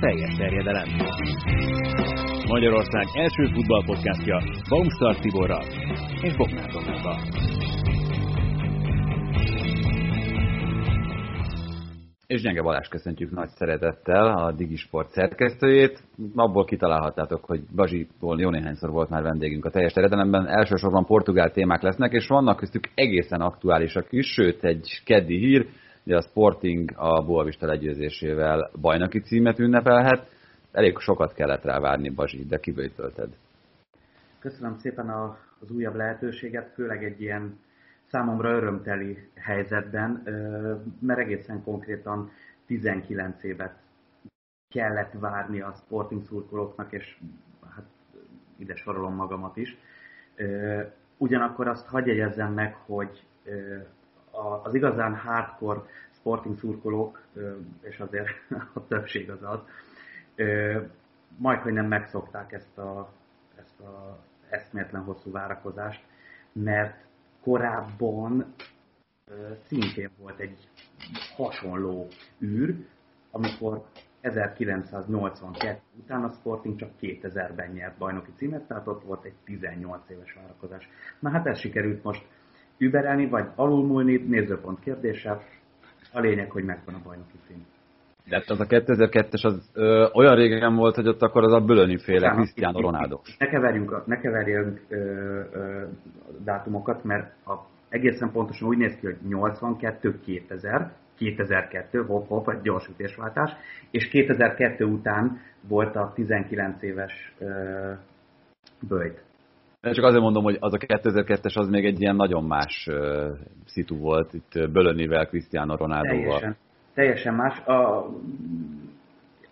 teljes terjedelem. Magyarország első futballpodcastja Baumstark Tiborral és Bognár Domával. És Gyenge Balázs köszöntjük nagy szeretettel a Digisport szerkesztőjét. Abból kitalálhattátok, hogy Bazsiból jó néhányszor volt már vendégünk a teljes terjedelemben. Elsősorban portugál témák lesznek, és vannak köztük egészen aktuálisak is, sőt egy keddi hír, Ugye a Sporting a Boavista legyőzésével bajnoki címet ünnepelhet. Elég sokat kellett rá várni, Bazsi, de kibőjtölted. Köszönöm szépen a, az újabb lehetőséget, főleg egy ilyen számomra örömteli helyzetben, mert egészen konkrétan 19 évet kellett várni a Sporting szurkolóknak, és hát ide sorolom magamat is. Ugyanakkor azt hagyj jegyezzem meg, hogy az igazán hardcore sporting szurkolók, és azért a többség az az, majd, hogy nem megszokták ezt a, ezt a eszméletlen hosszú várakozást, mert korábban szintén volt egy hasonló űr, amikor 1982 után a Sporting csak 2000-ben nyert bajnoki címet, tehát ott volt egy 18 éves várakozás. Na hát ez sikerült most überelni, vagy alulmúlni, nézőpont kérdése. A lényeg, hogy megvan a bajnoki cím. De hát az a 2002-es az ö, olyan régen volt, hogy ott akkor az a Bölöni féle Cristiano Ronaldo. Ne keverjünk, ne keverjünk ö, ö, dátumokat, mert a, egészen pontosan úgy néz ki, hogy 82-2000, 2002, hop, hop, egy gyors ütésváltás, és 2002 után volt a 19 éves ö, bőjt. Csak azért mondom, hogy az a 2002-es az még egy ilyen nagyon más uh, szitu volt, itt Bölönivel, Cristiano Ronaldoval. Teljesen, teljesen más. A,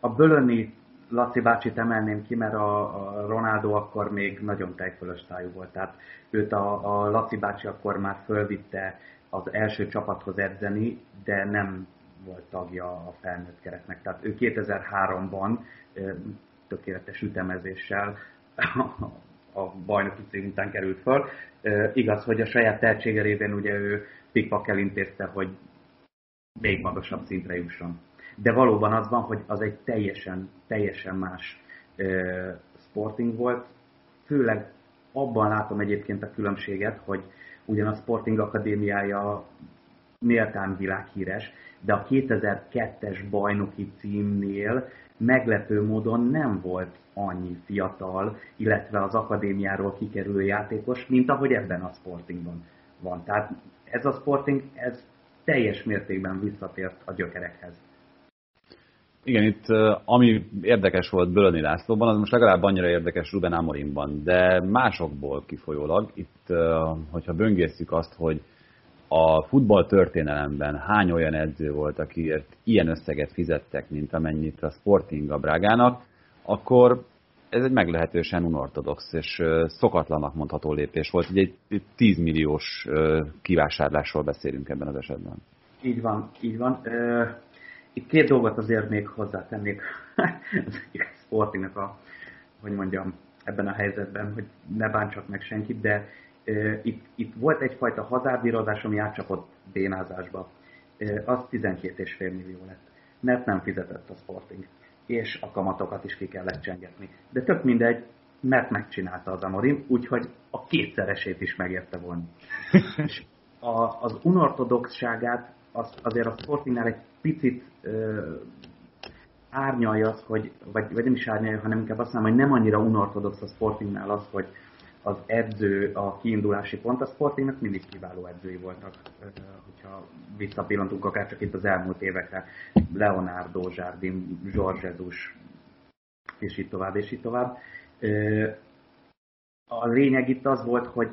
a Bölöni Laci bácsit emelném ki, mert a, a Ronaldo akkor még nagyon tejfölös szájú volt. Tehát őt a, a Laci bácsi akkor már fölvitte az első csapathoz edzeni, de nem volt tagja a felnőtt keretnek. Tehát ő 2003-ban tökéletes ütemezéssel a bajnoki cím után került föl. Igaz, hogy a saját tehetsége ugye ő pikpakkel intézte, hogy még magasabb szintre jusson. De valóban az van, hogy az egy teljesen, teljesen más sporting volt. Főleg abban látom egyébként a különbséget, hogy ugyan a Sporting Akadémiája méltán világhíres, de a 2002-es bajnoki címnél meglepő módon nem volt annyi fiatal, illetve az akadémiáról kikerülő játékos, mint ahogy ebben a Sportingban van. Tehát ez a Sporting, ez teljes mértékben visszatért a gyökerekhez. Igen, itt ami érdekes volt Bölöni Lászlóban, az most legalább annyira érdekes Ruben Amorimban, de másokból kifolyólag. Itt, hogyha böngészjük azt, hogy a futball történelemben hány olyan edző volt, akiért ilyen összeget fizettek, mint amennyit a Sporting a Brágának, akkor ez egy meglehetősen unortodox és szokatlanak mondható lépés volt. Ugye egy 10 milliós kivásárlásról beszélünk ebben az esetben. Így van, így van. Itt két dolgot azért még hozzátennék a Sportingnak a, hogy mondjam, ebben a helyzetben, hogy ne bántsak meg senkit, de itt, itt volt egyfajta hazárdírozás, ami átcsapott bénázásba. Az 12,5 millió lett, mert nem fizetett a Sporting és a kamatokat is ki kellett csengetni. De tök mindegy, mert megcsinálta az Amorim, úgyhogy a kétszeresét is megérte volna. és a, az unortodoxságát az, azért a Sportingnál egy picit ö, árnyalja az, hogy, vagy, vagy nem is árnyalja, hanem inkább azt mondom, hogy nem annyira unortodox a Sportingnál az, hogy az edző a kiindulási pont, a Sportingnak mindig kiváló edzői voltak, hogyha visszapillantunk akár csak itt az elmúlt évekre, Leonardo, Jardim, George és így tovább, és így tovább. A lényeg itt az volt, hogy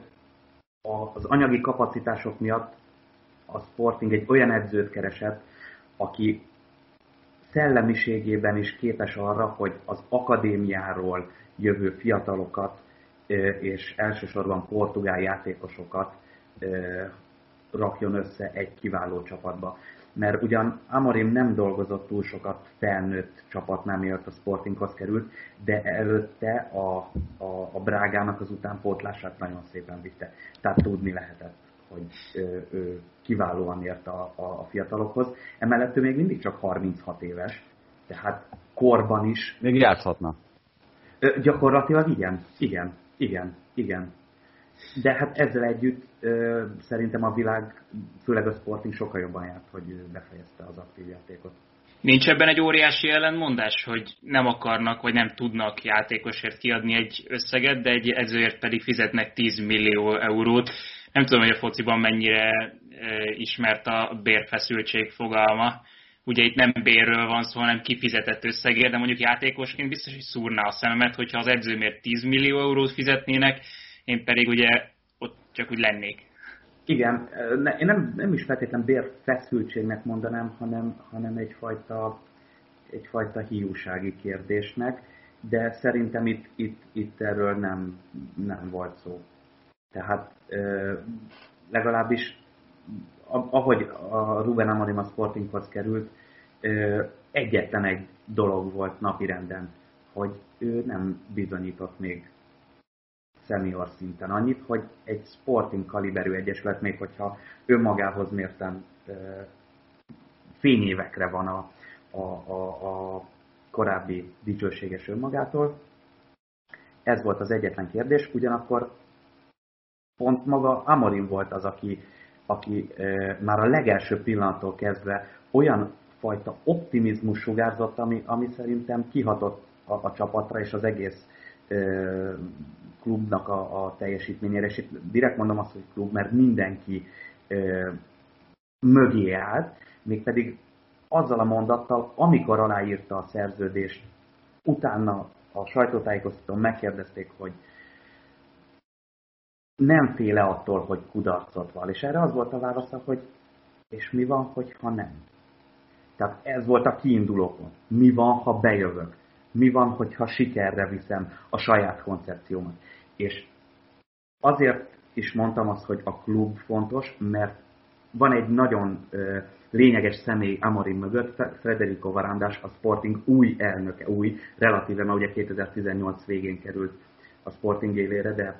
az anyagi kapacitások miatt a Sporting egy olyan edzőt keresett, aki szellemiségében is képes arra, hogy az akadémiáról jövő fiatalokat és elsősorban portugál játékosokat rakjon össze egy kiváló csapatba. Mert ugyan Amorim nem dolgozott túl sokat felnőtt csapatnál, miatt a Sportinghoz került, de előtte a, a, a Brágának az utánpótlását nagyon szépen vitte. Tehát tudni lehetett, hogy ő, kiválóan ért a, a, a fiatalokhoz. Emellett ő még mindig csak 36 éves, tehát korban is. Még játszhatna. Gyakorlatilag igen, igen, igen, igen. De hát ezzel együtt ö, szerintem a világ, főleg a Sporting sokkal jobban járt, hogy befejezte az aktív játékot. Nincs ebben egy óriási ellentmondás, hogy nem akarnak vagy nem tudnak játékosért kiadni egy összeget, de egy edzőért pedig fizetnek 10 millió eurót. Nem tudom, hogy a fociban mennyire ismert a bérfeszültség fogalma. Ugye itt nem bérről van szó, hanem kifizetett összegért, de mondjuk játékosként biztos, hogy szúrná a szememet, hogyha az edzőmért 10 millió eurót fizetnének, én pedig ugye ott csak úgy lennék. Igen, én nem, nem is feltétlenül bérfeszültségnek mondanám, hanem, hanem egyfajta, egyfajta hiúsági kérdésnek, de szerintem itt, itt, itt erről nem, nem volt szó. Tehát legalábbis ahogy a Ruben Amorim a Sportinghoz került, egyetlen egy dolog volt napirenden, hogy ő nem bizonyított még szenior szinten annyit, hogy egy Sporting kaliberű egyesület, még hogyha önmagához mérten fényévekre van a, a, a, a korábbi dicsőséges önmagától. Ez volt az egyetlen kérdés, ugyanakkor pont maga Amorim volt az, aki aki már a legelső pillanattól kezdve olyan fajta optimizmus sugárzott, ami, ami szerintem kihatott a, a csapatra és az egész ö, klubnak a, a teljesítményére. És itt direkt mondom azt, hogy klub, mert mindenki ö, mögé állt, mégpedig azzal a mondattal, amikor aláírta a szerződést, utána a sajtótájékoztatón megkérdezték, hogy nem féle attól, hogy kudarcot van. És erre az volt a válasza, hogy és mi van, hogyha nem? Tehát ez volt a kiinduló pont. Mi van, ha bejövök? Mi van, hogyha sikerre viszem a saját koncepciómat? És azért is mondtam azt, hogy a klub fontos, mert van egy nagyon ö, lényeges személy Amorim mögött, Federico Varandás, a Sporting új elnöke, új, relatíve, mert ugye 2018 végén került a Sporting évére, de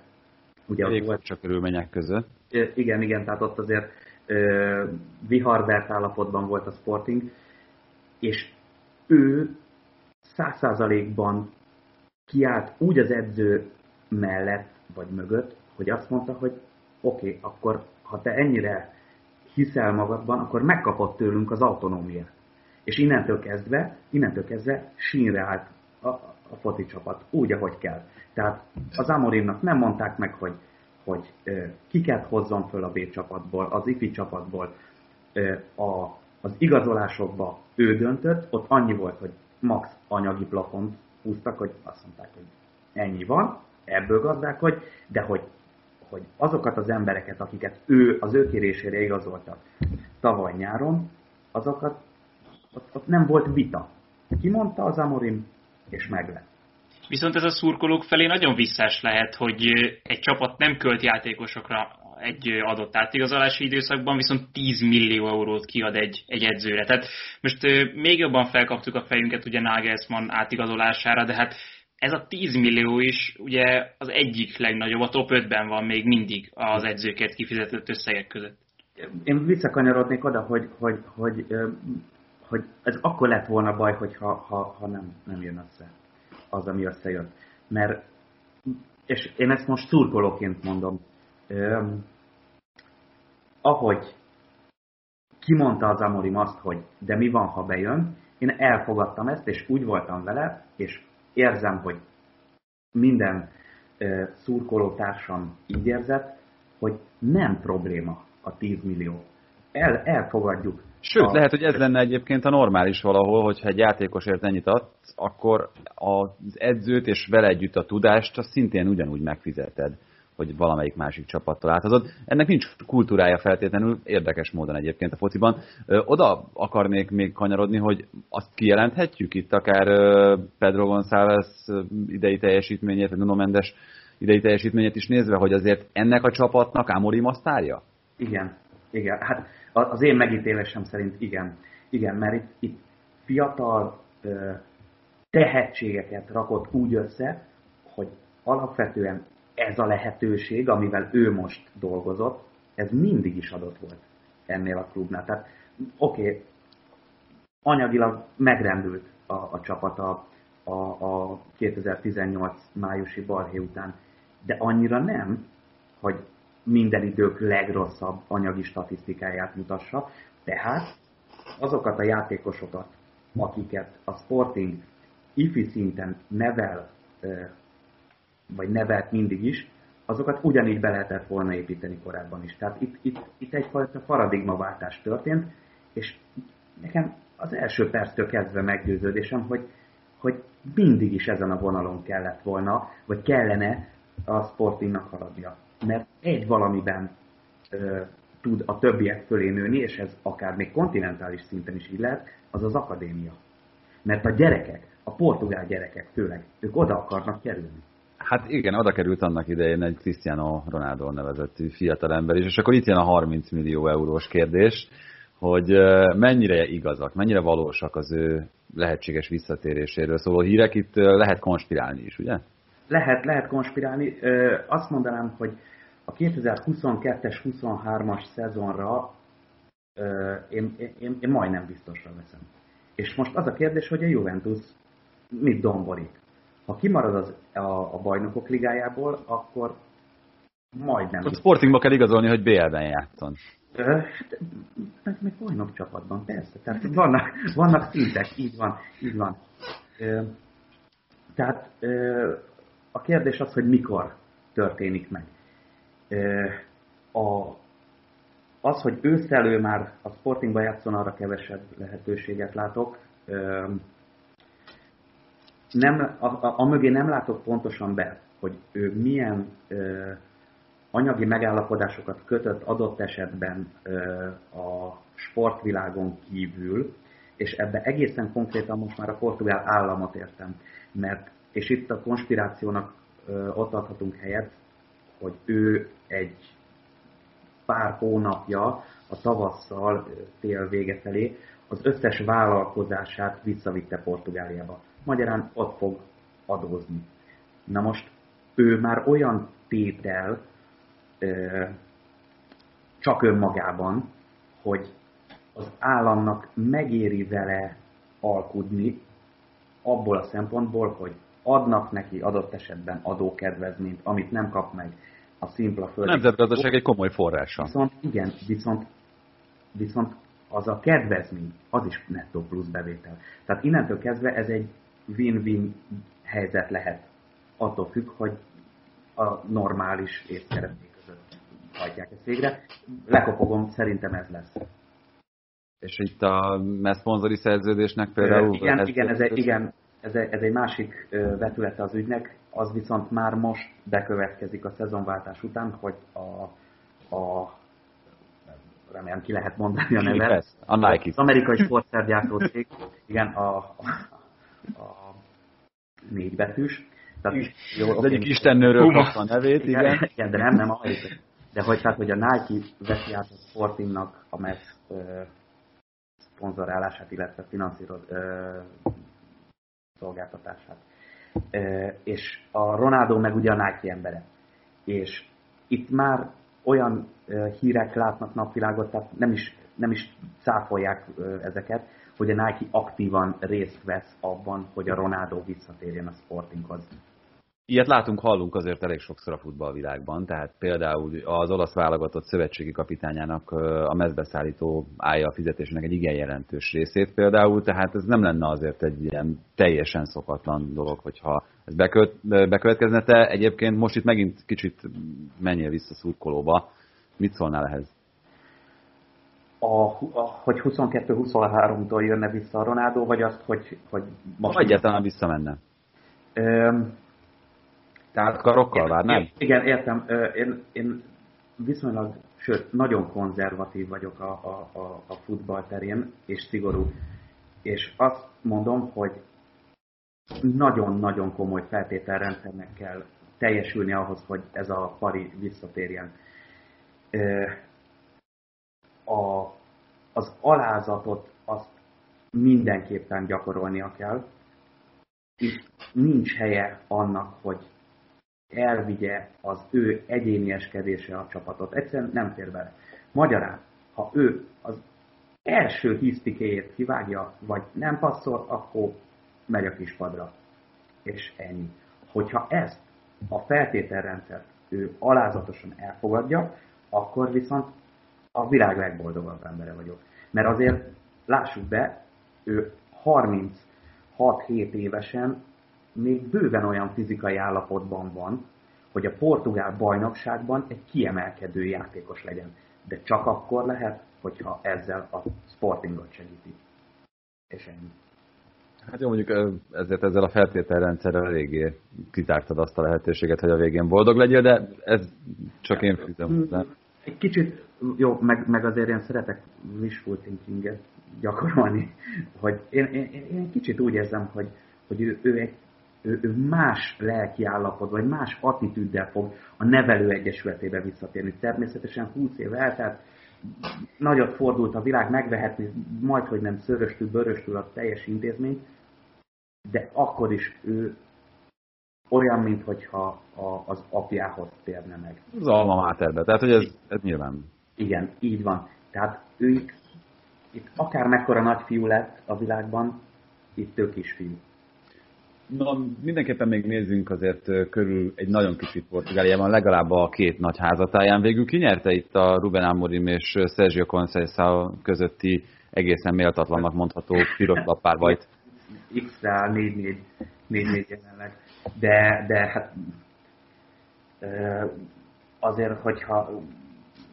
Ugye Elég volt csak körülmények között. Igen, igen, tehát ott azért uh, viharbert állapotban volt a Sporting, és ő száz százalékban kiállt úgy az edző mellett, vagy mögött, hogy azt mondta, hogy oké, okay, akkor ha te ennyire hiszel magadban, akkor megkapott tőlünk az autonómiát. És innentől kezdve, innentől kezdve sínre állt a, a foci csapat, úgy, ahogy kell. Tehát az Amorimnak nem mondták meg, hogy, hogy kiket hozzon föl a B csapatból, az IFI csapatból. A, az igazolásokba ő döntött, ott annyi volt, hogy max anyagi plafont húztak, hogy azt mondták, hogy ennyi van, ebből gazdálkodj, de hogy, hogy azokat az embereket, akiket ő az ő kérésére igazoltak tavaly nyáron, azokat ott, ott nem volt vita. Kimondta az Amorim, és meg lett. Viszont ez a szurkolók felé nagyon visszás lehet, hogy egy csapat nem költ játékosokra egy adott átigazolási időszakban, viszont 10 millió eurót kiad egy, egy edzőre. Tehát most még jobban felkaptuk a fejünket ugye Nagelsmann átigazolására, de hát ez a 10 millió is ugye az egyik legnagyobb, a top 5-ben van még mindig az edzőket kifizetett összegek között. Én visszakanyarodnék oda, hogy, hogy, hogy, hogy ez akkor lett volna baj, hogyha ha, ha nem, nem jön össze az, ami összejött. Mert, és én ezt most szurkolóként mondom, eh, ahogy kimondta az Amorim azt, hogy de mi van, ha bejön, én elfogadtam ezt, és úgy voltam vele, és érzem, hogy minden eh, szurkolótársam így érzett, hogy nem probléma a 10 millió. El, elfogadjuk Sőt, a... lehet, hogy ez lenne egyébként a normális valahol, hogyha egy játékosért ennyit adsz, akkor az edzőt és vele együtt a tudást azt szintén ugyanúgy megfizeted, hogy valamelyik másik csapattal átadod. Ennek nincs kultúrája feltétlenül, érdekes módon egyébként a fociban. Oda akarnék még kanyarodni, hogy azt kijelenthetjük itt akár Pedro González idei teljesítményét, vagy Nuno Mendes idei teljesítményét is nézve, hogy azért ennek a csapatnak Amorim azt állja? Igen, igen. Hát az én megítélésem szerint igen. Igen, mert itt, itt fiatal tehetségeket rakott úgy össze, hogy alapvetően ez a lehetőség, amivel ő most dolgozott, ez mindig is adott volt ennél a klubnál. Tehát oké, okay, anyagilag megrendült a, a csapata a, a 2018 májusi balhé után, de annyira nem, hogy minden idők legrosszabb anyagi statisztikáját mutassa, tehát azokat a játékosokat, akiket a Sporting ifi szinten nevel, vagy nevelt mindig is, azokat ugyanígy be lehetett volna építeni korábban is. Tehát itt, itt, itt egyfajta paradigmaváltás történt, és nekem az első perctől kezdve meggyőződésem, hogy, hogy mindig is ezen a vonalon kellett volna, vagy kellene a Sportingnak haladnia. Mert egy valamiben ö, tud a többiek fölé nőni, és ez akár még kontinentális szinten is így lehet, az az akadémia. Mert a gyerekek, a portugál gyerekek főleg, ők oda akarnak kerülni. Hát igen, oda került annak idején egy Cristiano Ronaldo nevezetű fiatalember is, és akkor itt jön a 30 millió eurós kérdés, hogy mennyire igazak, mennyire valósak az ő lehetséges visszatéréséről szóló hírek, itt lehet konspirálni is, ugye? Lehet, lehet konspirálni. Azt mondanám, hogy a 2022-es, 23-as szezonra én, én, én majdnem biztosra veszem. És most az a kérdés, hogy a Juventus mit domborik. Ha kimarad az, a, a bajnokok ligájából, akkor majdnem. A Sportingba kell igazolni, hogy BL-ben játszon. Meg, meg bajnok csapatban, persze. Tehát vannak, vannak szintek, így van, így van. Tehát a kérdés az, hogy mikor történik meg. A, az, hogy őszelő már a Sportingba játszon, arra kevesebb lehetőséget látok. Nem, a, a, a mögé nem látok pontosan be, hogy ő milyen ö, anyagi megállapodásokat kötött adott esetben ö, a sportvilágon kívül, és ebbe egészen konkrétan most már a portugál államot értem, mert, és itt a konspirációnak ö, ott adhatunk helyet, hogy ő egy pár hónapja a tavasszal tél vége felé az összes vállalkozását visszavitte Portugáliába. Magyarán ott fog adózni. Na most ő már olyan tétel csak önmagában, hogy az államnak megéri vele alkudni abból a szempontból, hogy adnak neki adott esetben adókedvezményt, amit nem kap meg a szimpla föld. A nemzetgazdaság egy komoly forrása. Viszont igen, viszont, viszont az a kedvezmény, az is nettó plusz bevétel. Tehát innentől kezdve ez egy win-win helyzet lehet. Attól függ, hogy a normális észkereték között hajtják ezt végre. Lekopogom, szerintem ez lesz. És itt a szponzori szerződésnek például... Igen, ez igen, ez egy, igen ez, egy, ez egy másik vetülete az ügynek, az viszont már most bekövetkezik a szezonváltás után, hogy a, a remélem ki lehet mondani a nevet. A Nike. Az amerikai sportszergyártó cég, igen, a, a, a négy betűs. Tehát, jó, az egyik istennőről kapta a nevét, igen. igen. igen. de nem, nem a De hogy, tehát, hogy a Nike veszi át a Sportingnak a MESZ szponzorálását, illetve finanszíroz, ö, szolgáltatását. És a Ronaldo meg ugye a Nike embere. És itt már olyan hírek látnak napvilágot, tehát nem is, nem is cáfolják ezeket, hogy a Nike aktívan részt vesz abban, hogy a Ronaldo visszatérjen a Sportinghoz. Ilyet látunk, hallunk azért elég sokszor a futballvilágban, tehát például az olasz válogatott szövetségi kapitányának a mezbeszállító állja a fizetésének egy igen jelentős részét például, tehát ez nem lenne azért egy ilyen teljesen szokatlan dolog, hogyha ez bekövet, bekövetkezne. Te egyébként most itt megint kicsit menjél vissza szurkolóba, mit szólnál ehhez? A, a, hogy 22-23-tól jönne vissza a Ronaldo, vagy azt, hogy, hogy most... Egyáltalán visszamenne. Öm, tehát karokkal vár, nem? Igen, értem. Én, én viszonylag, sőt, nagyon konzervatív vagyok a, a, a, a futball terén, és szigorú. És azt mondom, hogy nagyon-nagyon komoly feltételrendszernek kell teljesülni ahhoz, hogy ez a pari visszatérjen. A, az alázatot azt mindenképpen gyakorolnia kell. Itt nincs helye annak, hogy elvigye az ő egyénieskedése a csapatot. Egyszerűen nem fér bele. Magyarán, ha ő az első hisztikéjét kivágja, vagy nem passzol, akkor megy a kispadra. És ennyi. Hogyha ezt a feltételrendszert ő alázatosan elfogadja, akkor viszont a világ legboldogabb embere vagyok. Mert azért, lássuk be, ő 36-7 évesen még bőven olyan fizikai állapotban van, hogy a portugál bajnokságban egy kiemelkedő játékos legyen. De csak akkor lehet, hogyha ezzel a sportingot segíti. És ennyi. Hát jó, mondjuk ezért ezzel a feltételrendszerrel eléggé kitártad azt a lehetőséget, hogy a végén boldog legyél, de ez csak én fűzöm hozzá. Egy kicsit, jó, meg, meg azért én szeretek wishful thinkinget gyakorolni, hogy én, én, én, én kicsit úgy érzem, hogy, hogy ő, ő egy ő, ő más lelki állapot, vagy más attitűddel fog a nevelő egyesületébe visszatérni. Természetesen 20 év eltelt, nagyot fordult a világ, megvehetni majd, hogy nem szöröstül, böröstül a teljes intézményt, de akkor is ő olyan, mintha az apjához térne meg. Az alma máterbe, tehát hogy ez, ez nyilván. Igen, így van. Tehát ő itt, itt akár mekkora nagyfiú lett a világban, itt ő kisfiú. Na, mindenképpen még nézzünk azért körül egy nagyon kicsit Portugáliában, legalább a két nagy házatáján. Végül ki nyerte itt a Ruben Amorim és Sergio Conceição közötti egészen méltatlannak mondható piros lapárbajt? X-re 4-4 jelenleg. De, de hát azért, hogyha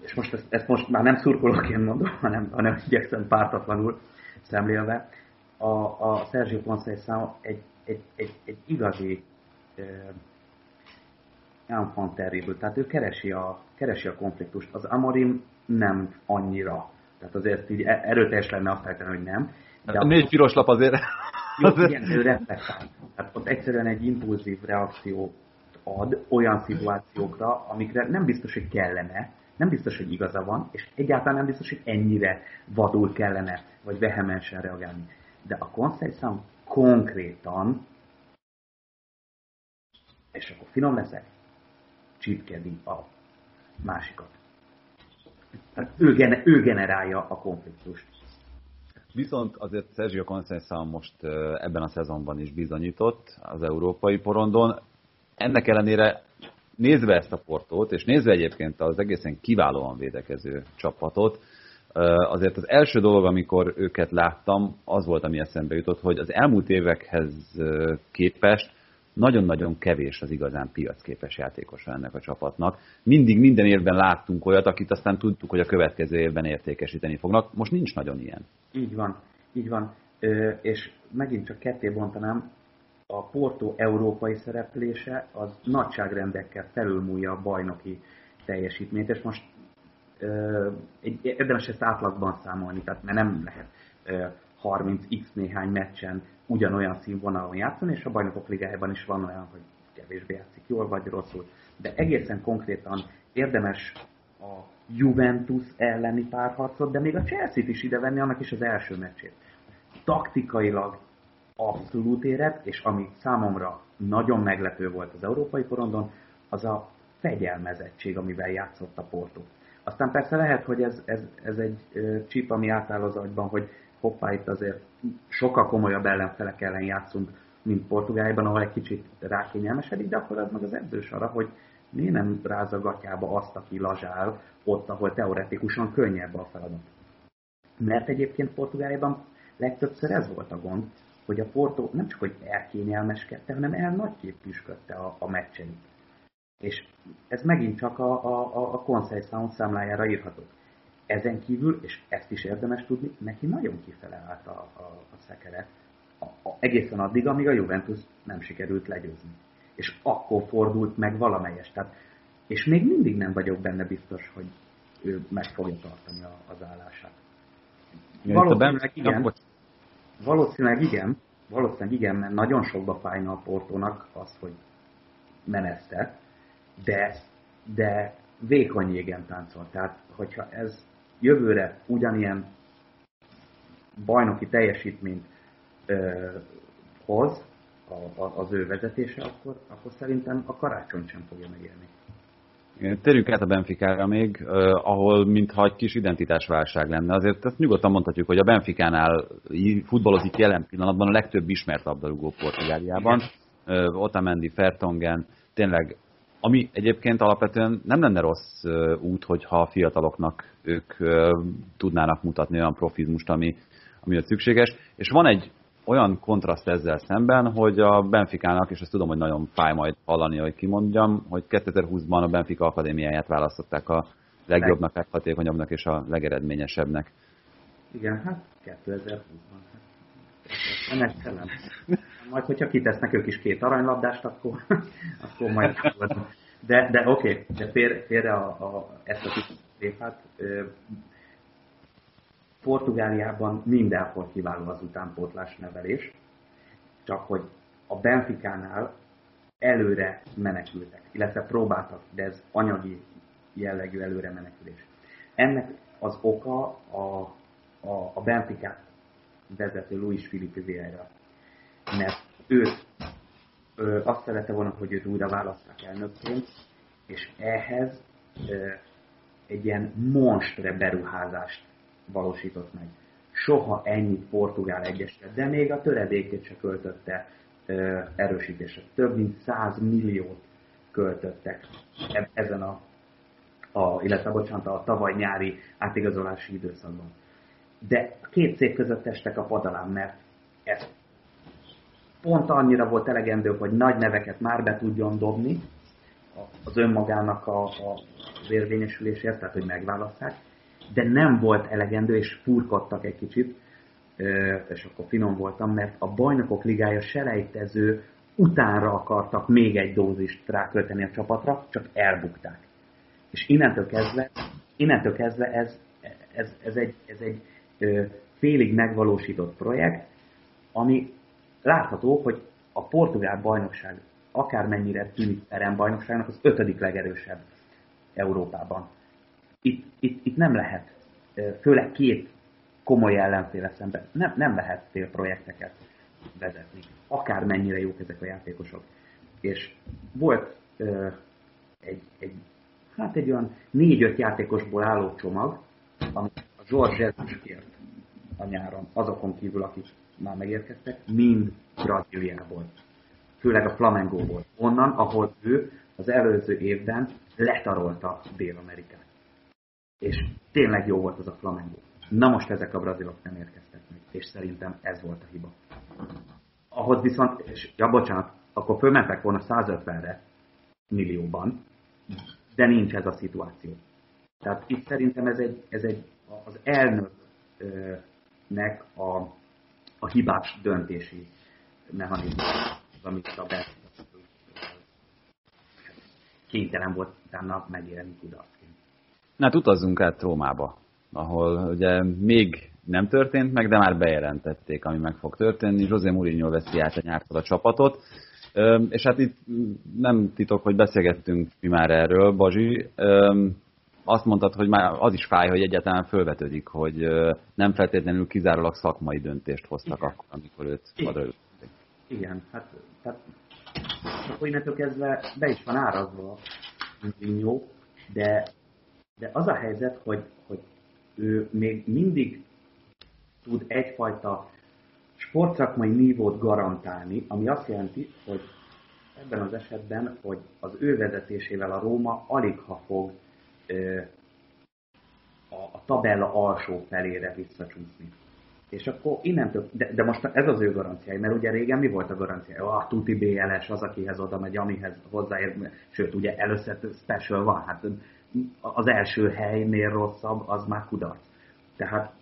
és most ezt, ezt most már nem szurkolóként mondom, hanem, hanem igyekszem pártatlanul szemlélve, a, a Sergio Conceição egy egy, egy, egy igazi enfant terrible, tehát ő keresi a, keresi a konfliktust. Az Amorim nem annyira. Tehát azért így e, erőteljes lenne azt állítani, hogy nem. De a négy piros lap azért... Jó, igen, ő reflektál. Tehát ott egyszerűen egy impulzív reakciót ad olyan szituációkra, amikre nem biztos, hogy kellene, nem biztos, hogy igaza van, és egyáltalán nem biztos, hogy ennyire vadul kellene, vagy vehemensen reagálni. De a Conceição konkrétan, és akkor finom leszek, csipkedi a másikat. Tehát ő, gene, ő generálja a konfliktust. Viszont azért Sergio Conceição most ebben a szezonban is bizonyított az európai porondon. Ennek ellenére nézve ezt a portót, és nézve egyébként az egészen kiválóan védekező csapatot, azért az első dolog, amikor őket láttam, az volt, ami eszembe jutott, hogy az elmúlt évekhez képest nagyon-nagyon kevés az igazán piacképes játékosa ennek a csapatnak. Mindig minden évben láttunk olyat, akit aztán tudtuk, hogy a következő évben értékesíteni fognak. Most nincs nagyon ilyen. Így van, így van. Ö, és megint csak ketté bontanám, a Porto európai szereplése az nagyságrendekkel felülmúlja a bajnoki teljesítményt, és most egy, érdemes ezt átlagban számolni, tehát mert nem lehet 30x néhány meccsen ugyanolyan színvonalon játszani, és a bajnokok ligájában is van olyan, hogy kevésbé játszik jól vagy rosszul. De egészen konkrétan érdemes a Juventus elleni párharcot, de még a Chelsea-t is venni, annak is az első meccsét. Taktikailag abszolút érett, és ami számomra nagyon meglepő volt az európai porondon, az a fegyelmezettség, amivel játszott a Porto. Aztán persze lehet, hogy ez, ez, ez egy csíp, ami átáll az agyban, hogy hoppá, itt azért sokkal komolyabb ellenfelek ellen játszunk, mint Portugáliában, ahol egy kicsit rákényelmesedik, de akkor az meg az edzős arra, hogy miért nem ráz a gatyába azt, aki lazsál, ott, ahol teoretikusan könnyebb a feladat. Mert egyébként Portugáliában legtöbbször ez volt a gond, hogy a Porto nem csak hogy elkényelmeskedte, hanem el nagyképűsködte a, a meccseit. És ez megint csak a, a, a Conseil Sound számlájára írható. Ezen kívül, és ezt is érdemes tudni, neki nagyon kifele állt a, a, a szekere. A, a, egészen addig, amíg a Juventus nem sikerült legyőzni. És akkor fordult meg valamelyes. Tehát, és még mindig nem vagyok benne biztos, hogy ő meg fogja tartani a, az állását. Valószínűleg igen. Valószínűleg igen, valószínűleg igen, mert nagyon sokba fájna a Portónak az, hogy meneszte, de, de vékony jégen táncol. Tehát, hogyha ez jövőre ugyanilyen bajnoki teljesítményt ö, hoz a, a, az ő vezetése, akkor, akkor szerintem a karácsony sem fogja megélni. Térjünk át a Benficára még, ahol mintha egy kis identitásválság lenne. Azért ezt nyugodtan mondhatjuk, hogy a Benficánál futballozik jelen pillanatban a legtöbb ismert labdarúgó Portugáliában. Otamendi, Fertongen, tényleg, ami egyébként alapvetően nem lenne rossz út, hogyha a fiataloknak ők tudnának mutatni olyan profizmust, ami, ami szükséges. És van egy olyan kontraszt ezzel szemben, hogy a Benficának, és ezt tudom, hogy nagyon fáj majd hallani, hogy kimondjam, hogy 2020-ban a Benfica Akadémiáját választották a legjobbnak, leghatékonyabbnak és a legeredményesebbnek. Igen, hát 2020-ban. Ennek nem. Majd, hogyha kitesznek ők is két aranylabdást, akkor, akkor majd de, de oké, okay, de fér, félre a, a, ezt a kis Portugáliában mindenhol kiváló az utánpótlás nevelés, csak hogy a Benficánál előre menekültek, illetve próbáltak, de ez anyagi jellegű előre menekülés. Ennek az oka a, a, a Benficát vezető Luis Filipe Vieira. Mert ő azt szerette volna, hogy őt újra választák elnökként, és ehhez ö, egy ilyen monstre beruházást valósított meg. Soha ennyit Portugál Egyesület, de még a töredékét se költötte erősítésre. Több mint 100 milliót költöttek ezen a, a illetve bocsánat, a tavaly nyári átigazolási időszakban. De két cég között estek a padalán, mert ez pont annyira volt elegendő, hogy nagy neveket már be tudjon dobni az önmagának a, a érvényesülésért, tehát hogy megválasszák, de nem volt elegendő, és furkodtak egy kicsit, és akkor finom voltam, mert a bajnokok ligája selejtező utánra akartak még egy dózist rákölteni a csapatra, csak elbukták. És innentől kezdve, innentől kezdve ez, ez, ez egy, ez egy félig megvalósított projekt, ami látható, hogy a portugál bajnokság akármennyire tűnik bajnokságnak, az ötödik legerősebb Európában itt, itt, itt nem lehet, főleg két komoly ellenféle szemben, nem, nem lehet projekteket vezetni. Akármennyire jók ezek a játékosok. És volt ö, egy, egy, hát egy olyan négy-öt játékosból álló csomag, amit a George Jesus kért a nyáron, azokon kívül, akik már megérkeztek, mind Brazíliából. Főleg a Flamengo-ból. Onnan, ahol ő az előző évben letarolta Dél-Amerikát és tényleg jó volt az a Flamengo. Na most ezek a brazilok nem érkeztek meg, és szerintem ez volt a hiba. Ahhoz viszont, és ja bocsánat, akkor fölmentek volna 150-re millióban, de nincs ez a szituáció. Tehát itt szerintem ez egy, ez egy az elnöknek a, a hibás döntési mechanizmus, amit a kénytelen volt utána megélni kudarc. Na hát utazzunk át Rómába, ahol ugye még nem történt meg, de már bejelentették, ami meg fog történni. José Mourinho veszi át a nyártól a csapatot. És hát itt nem titok, hogy beszélgettünk mi már erről, Bazsi. Azt mondtad, hogy már az is fáj, hogy egyáltalán fölvetődik, hogy nem feltétlenül kizárólag szakmai döntést hoztak Igen. akkor, amikor őt padra ültették. Igen, hát tehát akkor innentől kezdve be is van árazva Mourinho, de de az a helyzet, hogy, hogy ő még mindig tud egyfajta sportszakmai nívót garantálni, ami azt jelenti, hogy ebben az esetben, hogy az ő vezetésével a Róma alig ha fog a, tabella alsó felére visszacsúszni. És akkor innentől, de, de most ez az ő garanciája, mert ugye régen mi volt a garancia? A tuti BLS az, akihez oda megy, amihez hozzáér, sőt, ugye először special van, hát az első helynél rosszabb, az már kudarc. Tehát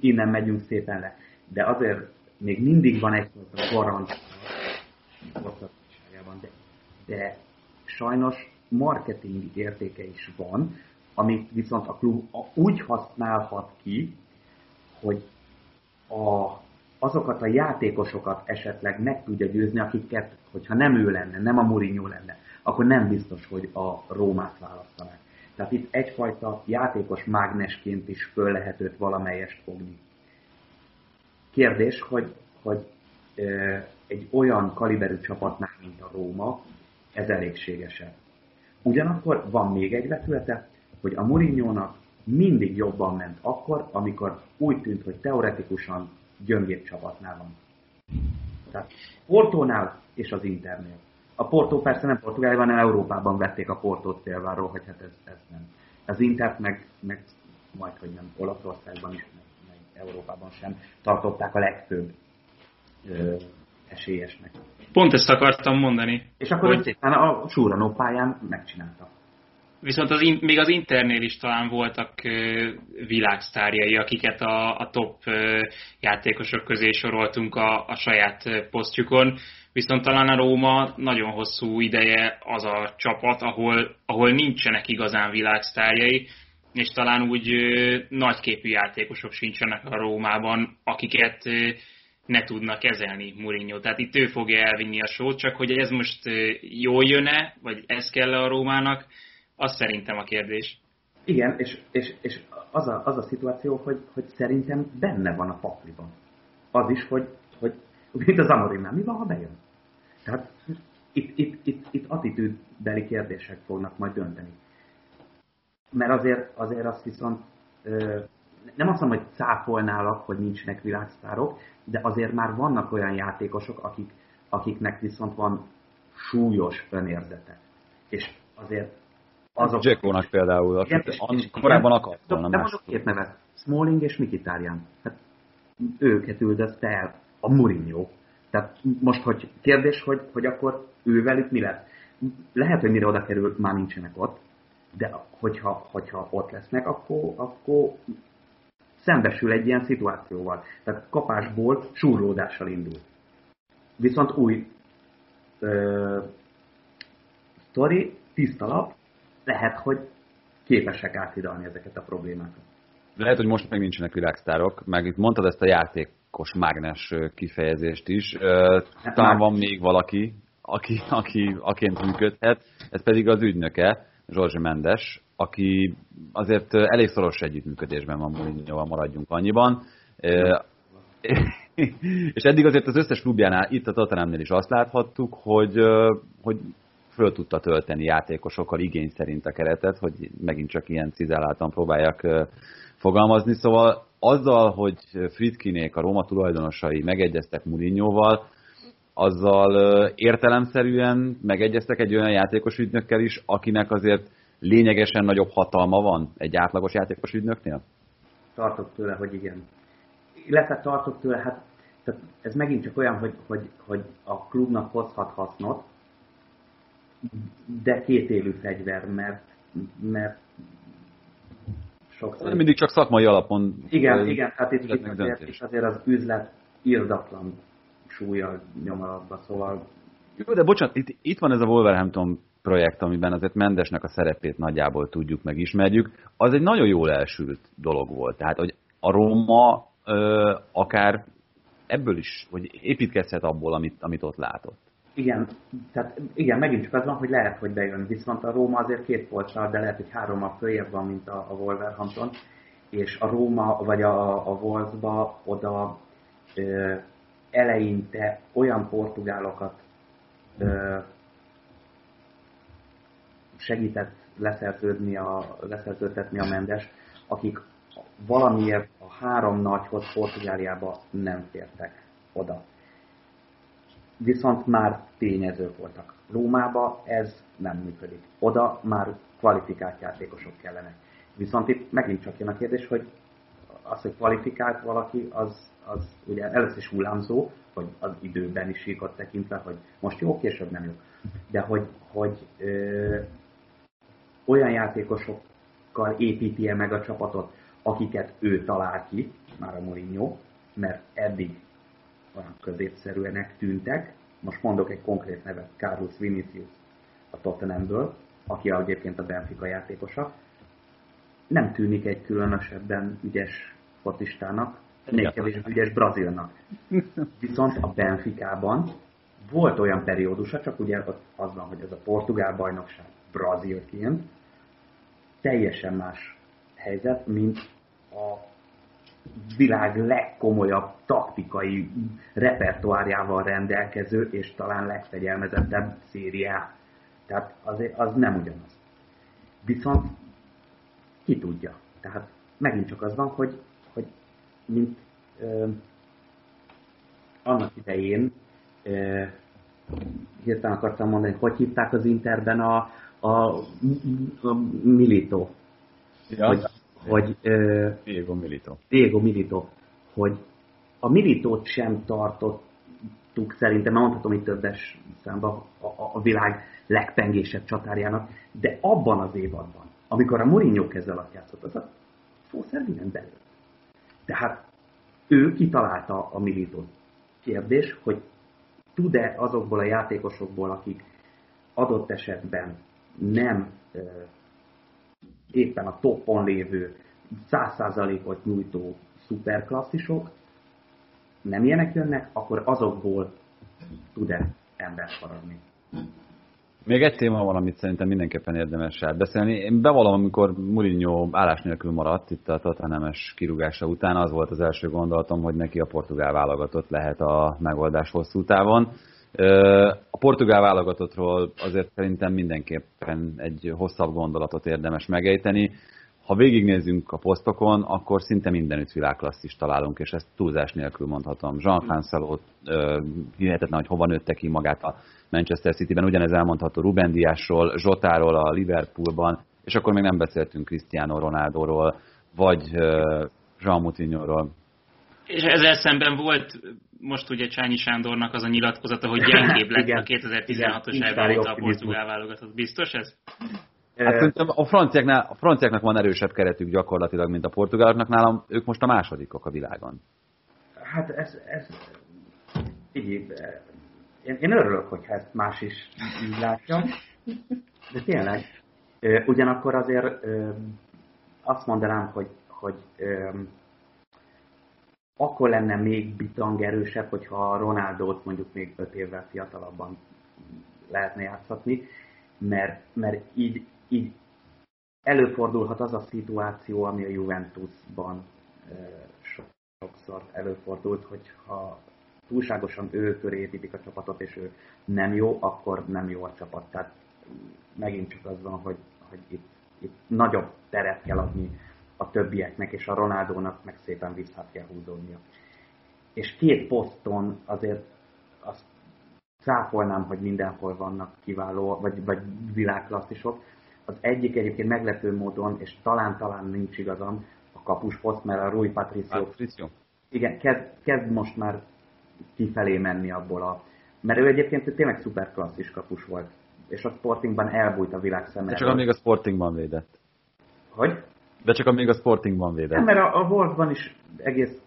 innen megyünk szépen le. De azért még mindig van egy garancia de, de sajnos marketing értéke is van, amit viszont a klub úgy használhat ki, hogy a, azokat a játékosokat esetleg meg tudja győzni, akiket, hogyha nem ő lenne, nem a Mourinho lenne, akkor nem biztos, hogy a Rómát választanák. Tehát itt egyfajta játékos mágnesként is föl lehet őt valamelyest fogni. Kérdés, hogy, hogy egy olyan kaliberű csapatnál, mint a Róma, ez elégségesebb. Ugyanakkor van még egy vetülete, hogy a mourinho mindig jobban ment akkor, amikor úgy tűnt, hogy teoretikusan gyöngébb csapatnál van. Tehát Portónál és az Internél. A Porto persze nem Portugáliában, hanem Európában vették a Portót félváról, hogy hát ez, ez nem. Az Intert meg, meg majd, hogy nem Olaszországban is, meg, meg Európában sem tartották a legfőbb ö, esélyesnek. Pont ezt akartam mondani. És akkor hogy... szépen a Súranó pályán megcsinálta. Viszont az, még az Internél is talán voltak világsztárjai, akiket a, a top játékosok közé soroltunk a, a saját posztjukon. Viszont talán a Róma nagyon hosszú ideje az a csapat, ahol, ahol nincsenek igazán világsztárjai, és talán úgy nagyképű játékosok sincsenek a Rómában, akiket ne tudna kezelni Mourinho. Tehát itt ő fogja elvinni a sót, csak hogy ez most jól jön-e, vagy ez kell a Rómának, az szerintem a kérdés. Igen, és, és, és az, a, az a szituáció, hogy, hogy szerintem benne van a pakliban. Az is, hogy, hogy mint az Amorimnál, mi van, ha bejön? Tehát itt, itt, itt, itt attitűdbeli kérdések fognak majd dönteni. Mert azért, azért azt viszont nem azt mondom, hogy cáfolnálak, hogy nincsenek világsztárok, de azért már vannak olyan játékosok, akik, akiknek viszont van súlyos önérzete. És azért azok... Jackónak például, igen, korábban akart volna De mondok két nevet, Smalling és Mikitárján. Hát őket üldözte el a Mourinho. Tehát most, hogy kérdés, hogy, hogy akkor ővelük mi lesz? Lehet, hogy mire oda kerül, már nincsenek ott, de hogyha, hogyha ott lesznek, akkor, akkor szembesül egy ilyen szituációval. Tehát kapásból súrlódással indul. Viszont új ö, sztori, tiszta lap, lehet, hogy képesek áthidalni ezeket a problémákat. Lehet, hogy most meg nincsenek világsztárok, meg itt mondtad ezt a játékos mágnes kifejezést is. Talán van még valaki, aki, aki aként működhet, ez pedig az ügynöke, Zsorzsi Mendes, aki azért elég szoros együttműködésben van mourinho maradjunk annyiban. És eddig azért az összes klubjánál, itt a Tottenhamnél is azt láthattuk, hogy, hogy föl tudta tölteni játékosokkal igény szerint a keretet, hogy megint csak ilyen cizelláltan próbálják fogalmazni. Szóval azzal, hogy Fritkinék, a Róma tulajdonosai megegyeztek Mourinhoval, azzal értelemszerűen megegyeztek egy olyan játékos ügynökkel is, akinek azért lényegesen nagyobb hatalma van egy átlagos játékos ügynöknél? Tartok tőle, hogy igen. Illetve tartok tőle, hát tehát ez megint csak olyan, hogy, hogy, hogy a klubnak hozhat hasznot, de két élő fegyver, mert, mert sokszor... Mindig csak szakmai alapon... Igen, igen, hát itt, itt, azért, itt azért az üzlet irdatlan súlya nyomalatba, szóval... Jó, de bocsánat, itt, itt van ez a Wolverhampton projekt, amiben azért Mendesnek a szerepét nagyjából tudjuk, megismerjük, az egy nagyon jól elsült dolog volt. Tehát, hogy a Róma ö, akár ebből is, hogy építkezhet abból, amit, amit ott látott. Igen, tehát igen, megint csak az van, hogy lehet, hogy bejön. Viszont a Róma azért két polccal, de lehet, hogy hárommal följebb van, mint a, a Wolverhampton. És a Róma, vagy a, a Wolfsba oda ö, eleinte olyan portugálokat ö, segített leszerződni a, leszerződtetni a Mendes, akik valamiért a három nagyhoz Portugáliába nem fértek oda. Viszont már tényezők voltak. Rómába ez nem működik. Oda már kvalifikált játékosok kellenek. Viszont itt megint csak jön a kérdés, hogy az, hogy kvalifikált valaki, az, az ugye először is hullámzó, hogy az időben is síkot tekintve, hogy most jó, később nem jó. De hogy, hogy ö, olyan játékosokkal építi meg a csapatot, akiket ő talál ki, már a Mourinho, mert eddig olyan középszerűenek tűntek. Most mondok egy konkrét nevet, Carlos Vinicius a Tottenhamből, aki egyébként a Benfica játékosa. Nem tűnik egy különösebben ügyes fotistának, még kevésbé ügyes brazilnak. Viszont a Benficában volt olyan periódusa, csak ugye az van, hogy ez a portugál bajnokság brazilként, teljesen más helyzet, mint a világ legkomolyabb taktikai repertoárjával rendelkező és talán legfegyelmezettebb szériá. Tehát azért az nem ugyanaz. Viszont ki tudja. Tehát megint csak az van, hogy, hogy mint ö, annak idején ö, hirtelen akartam mondani, hogy hogy hívták az Interben a, a, a Milito. Ja. Hogy, hogy Diego Milito. Diego Milito, hogy a Militót sem tartottuk szerintem, mert mondhatom itt többes számba a, a, a világ legpengésebb csatárjának, de abban az évadban, amikor a Mourinho keze alatt játszott, az a szó szerint minden belül. Tehát ő kitalálta a Militót. Kérdés, hogy tud-e azokból a játékosokból, akik adott esetben nem éppen a toppon lévő, száz százalékot nyújtó szuperklasszisok, nem ilyenek jönnek, akkor azokból tud-e ember faragni. Még egy téma van, amit szerintem mindenképpen érdemes átbeszélni. Én bevallom, amikor Mourinho állás nélkül maradt itt a Tottenham-es kirúgása után, az volt az első gondolatom, hogy neki a portugál válogatott lehet a megoldás hosszú távon. A portugál válogatottról azért szerintem mindenképpen egy hosszabb gondolatot érdemes megejteni. Ha végignézzünk a posztokon, akkor szinte mindenütt világklasszis találunk, és ezt túlzás nélkül mondhatom. Jean Cancelo hihetetlen, hogy hova nőtte ki magát a Manchester City-ben, ugyanez elmondható Ruben Diasról, Zsotáról a Liverpoolban, és akkor még nem beszéltünk Cristiano Ronaldoról, vagy Jean Moutinho-ról. És ezzel szemben volt most ugye Csányi Sándornak az a nyilatkozata, hogy gyengébb lett a 2016-os ebben a portugál válogatott. Biztos ez? Hát szerintem a franciáknál, a franciáknak van erősebb keretük gyakorlatilag, mint a portugáloknak. Nálam ők most a másodikok a világon. Hát ez, ez így, én, én örülök, hogyha ezt más is így látja, de tényleg. Ugyanakkor azért azt mondanám, hogy, hogy akkor lenne még bitang erősebb, hogyha Ronaldot mondjuk még 5 évvel fiatalabban lehetne játszatni, mert, mert így, így előfordulhat az a szituáció, ami a Juventusban sokszor előfordult, hogyha túlságosan ő köré építik a csapatot, és ő nem jó, akkor nem jó a csapat. Tehát megint csak az van, hogy, hogy itt, itt nagyobb teret kell adni a többieknek, és a Ronaldónak meg szépen vissza kell húzódnia. És két poszton azért azt cáfolnám, hogy mindenhol vannak kiváló, vagy, vagy világklasszisok. Az egyik egyébként meglepő módon, és talán-talán nincs igazam, a kapus poszt, mert a Rui Patricio, Patricio. igen, kezd, kezd most már kifelé menni abból a... Mert ő egyébként tényleg szuper klasszis kapus volt, és a Sportingban elbújt a világ szemmel. Csak amíg a Sportingban védett. Hogy? De csak amíg a Sportingban védett. Nem, mert a, a Wolfsban is egész,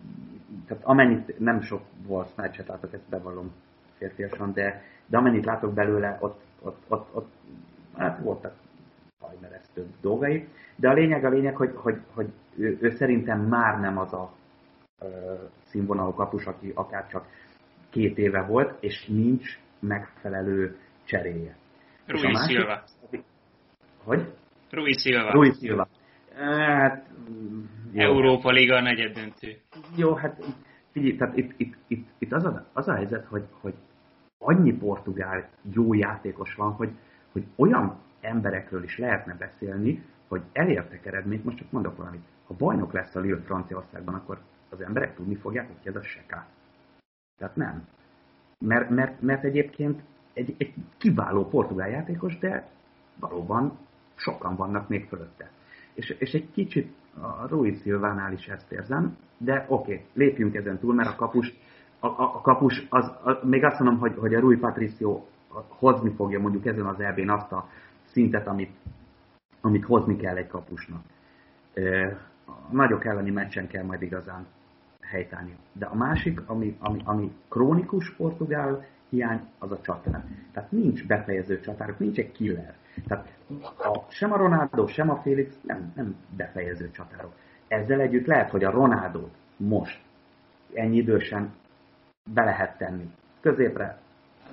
tehát amennyit, nem sok Wolves meccset látok, ezt bevallom férfiasan, de, de amennyit látok belőle, ott, ott, ott, ott hát voltak fajmeresztő dolgai. De a lényeg a lényeg, hogy, hogy, hogy ő, ő szerintem már nem az a ö, színvonalú kapus, aki akár csak két éve volt, és nincs megfelelő cseréje. Rui Silva. Hogy? Rui Silva. Rui Silva. Hát, jó. Európa Liga negyed döntő. Jó, hát figyelj, tehát itt, itt, itt, itt az, a, az a helyzet, hogy, hogy annyi portugál jó játékos van, hogy, hogy olyan emberekről is lehetne beszélni, hogy elértek eredményt, most csak mondok valamit. Ha bajnok lesz a Lille Franciaországban, akkor az emberek tudni fogják, hogy ez a seká. Tehát nem. Mert, mert, mert egyébként egy, egy kiváló portugál játékos, de valóban sokan vannak még fölötte. És, és egy kicsit a Rui Szilvánál is ezt érzem, de oké, okay, lépjünk ezen túl, mert a kapus, a, a, a kapus az, a, még azt mondom, hogy, hogy a Rui Patricio hozni fogja mondjuk ezen az eb azt a szintet, amit, amit hozni kell egy kapusnak. A nagyok elleni meccsen kell majd igazán helytállni. De a másik, ami, ami, ami krónikus portugál hiány, az a csatár. Tehát nincs befejező csatárok, nincs egy killer. Tehát a, sem a Ronaldo, sem a Félix nem, nem befejező csatárok. Ezzel együtt lehet, hogy a Ronaldo most ennyi idősen be lehet tenni. Középre.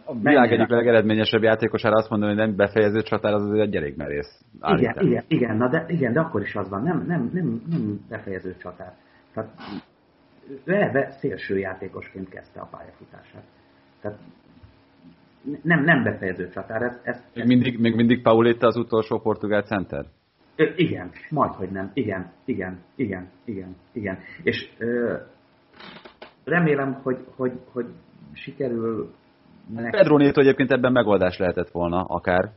A világ egyik legeredményesebb játékosára azt mondani, hogy nem befejező csatár, az azért egy gyerekmerész. Igen, igen, igen, na de, igen, de akkor is az van, nem, nem, nem, nem befejező csatár. Tehát eleve szélső játékosként kezdte a pályafutását. Tehát nem, nem befejező csatár. Ez, ez, még, mindig, még mindig Pauletta az utolsó portugál center? Ö, igen, majd hogy nem. Igen, igen, igen, igen, igen. És ö, remélem, hogy, hogy, hogy sikerül... Pedro Neto egyébként ebben megoldás lehetett volna, akár.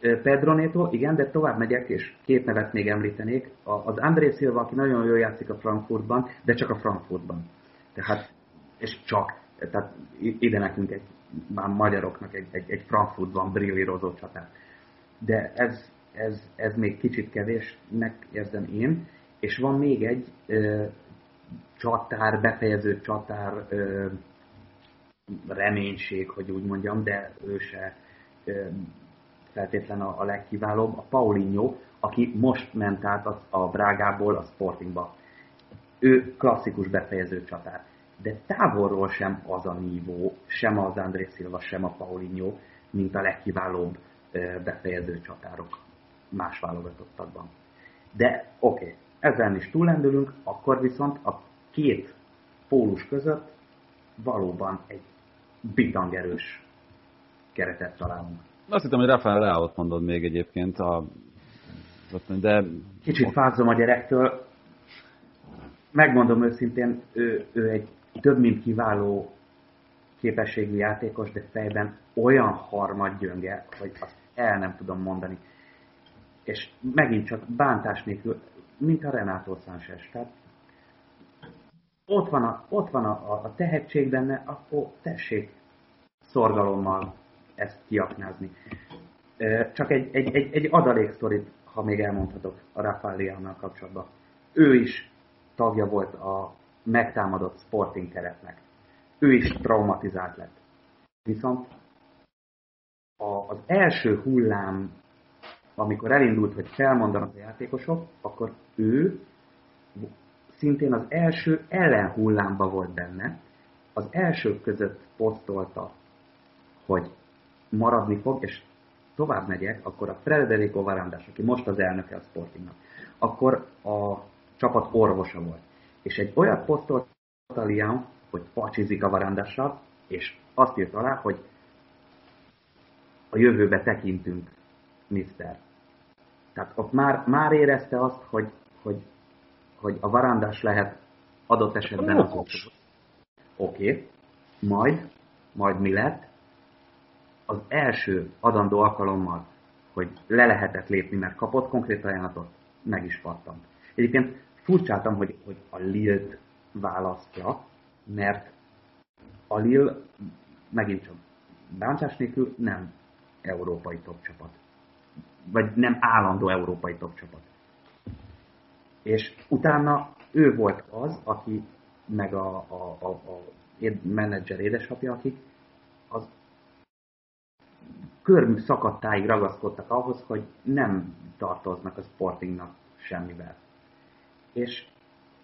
Pedro Neto, igen, de tovább megyek, és két nevet még említenék. Az André Silva, aki nagyon jól játszik a Frankfurtban, de csak a Frankfurtban. Tehát, és csak. Tehát ide nekünk egy, már magyaroknak egy, egy, egy Frankfurtban brillírozó csatár. De ez, ez, ez még kicsit kevésnek érzem én. És van még egy ö, csatár, befejező csatár ö, reménység, hogy úgy mondjam, de ő se ö, feltétlen a, a legkiválóbb, a Paulinho, aki most ment át a, a Brágából a Sportingba. Ő klasszikus befejező csatár. De távolról sem az a nívó, sem az André Silva, sem a Paulinho, mint a legkiválóbb befejező csatárok más válogatottakban. De oké, okay, ezen is túllendülünk, akkor viszont a két pólus között valóban egy bitangerős keretet találunk. Azt hittem, hogy Rafael Leao-t mondod még egyébként, a... de... Kicsit fázom a gyerektől. Megmondom őszintén, ő, ő egy több mint kiváló képességű játékos, de fejben olyan harmad gyönge, hogy azt el nem tudom mondani. És megint csak bántás nélkül, mint a Renato Sánchez. Tehát ott van a, ott van a, a tehetség benne, akkor tessék szorgalommal ezt kiaknázni. Csak egy, egy, egy, egy adaléksztorit, ha még elmondhatok a Rafaeliannal kapcsolatban. Ő is tagja volt a megtámadott Sporting keretnek. Ő is traumatizált lett. Viszont a, az első hullám, amikor elindult, hogy felmondanak a játékosok, akkor ő szintén az első ellenhullámba volt benne. Az elsők között posztolta, hogy maradni fog, és tovább megyek, akkor a Frederico Varandás, aki most az elnöke a Sportingnak, akkor a csapat orvosa volt. És egy olyat posztolt a Liam, hogy pacsizik a Varandással, és azt írt alá, hogy a jövőbe tekintünk, mister. Tehát ott már, már érezte azt, hogy, hogy, hogy a varandás lehet adott esetben az Oké, okay. majd, majd mi lett? az első adandó alkalommal, hogy le lehetett lépni, mert kapott konkrét ajánlatot, meg is pattant. Egyébként furcsáltam, hogy, hogy a Lille-t választja, mert a Lille megint csak bántás nélkül nem európai top csapat. Vagy nem állandó európai top csapat. És utána ő volt az, aki, meg a, a, a, a menedzser édesapja, akik az körmük szakadtáig ragaszkodtak ahhoz, hogy nem tartoznak a Sportingnak semmivel. És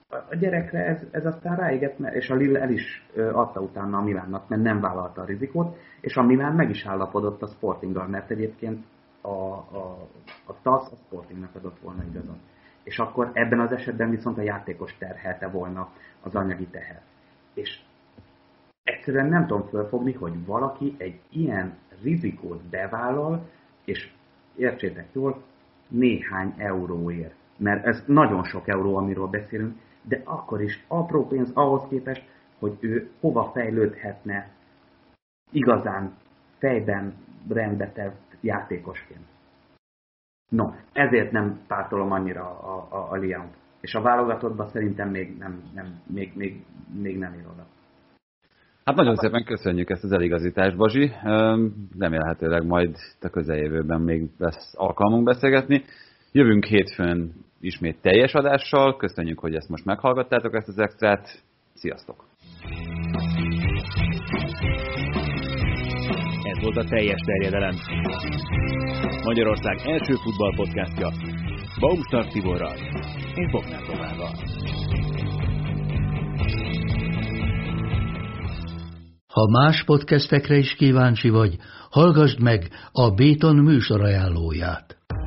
a gyerekre ez, ez aztán ráégett, és a Lille el is adta utána a Milánnak, mert nem vállalta a rizikót, és a Milán meg is állapodott a Sportinggal, mert egyébként a, a, a TASZ a Sportingnak adott volna igazat. És akkor ebben az esetben viszont a játékos terhelte volna az anyagi teher. És egyszerűen nem tudom fölfogni, hogy valaki egy ilyen rizikót bevállal, és értsétek jól, néhány euróért. Mert ez nagyon sok euró, amiről beszélünk, de akkor is apró pénz ahhoz képest, hogy ő hova fejlődhetne igazán fejben rendbetett játékosként. No, ezért nem pártolom annyira a, a, a Liant. És a válogatottban szerintem még nem, nem, még, még, még nem ér oda. Hát nagyon szépen köszönjük ezt az eligazítást, Bazsi. Remélhetőleg majd a közeljövőben még lesz alkalmunk beszélgetni. Jövünk hétfőn ismét teljes adással. Köszönjük, hogy ezt most meghallgattátok, ezt az extrát. Sziasztok! Ez volt a teljes terjedelem. Magyarország első futballpodcastja Baumstark Tiborral és Bognár Tomával. Ha más podcastekre is kíváncsi vagy, hallgassd meg a Béton műsor ajánlóját.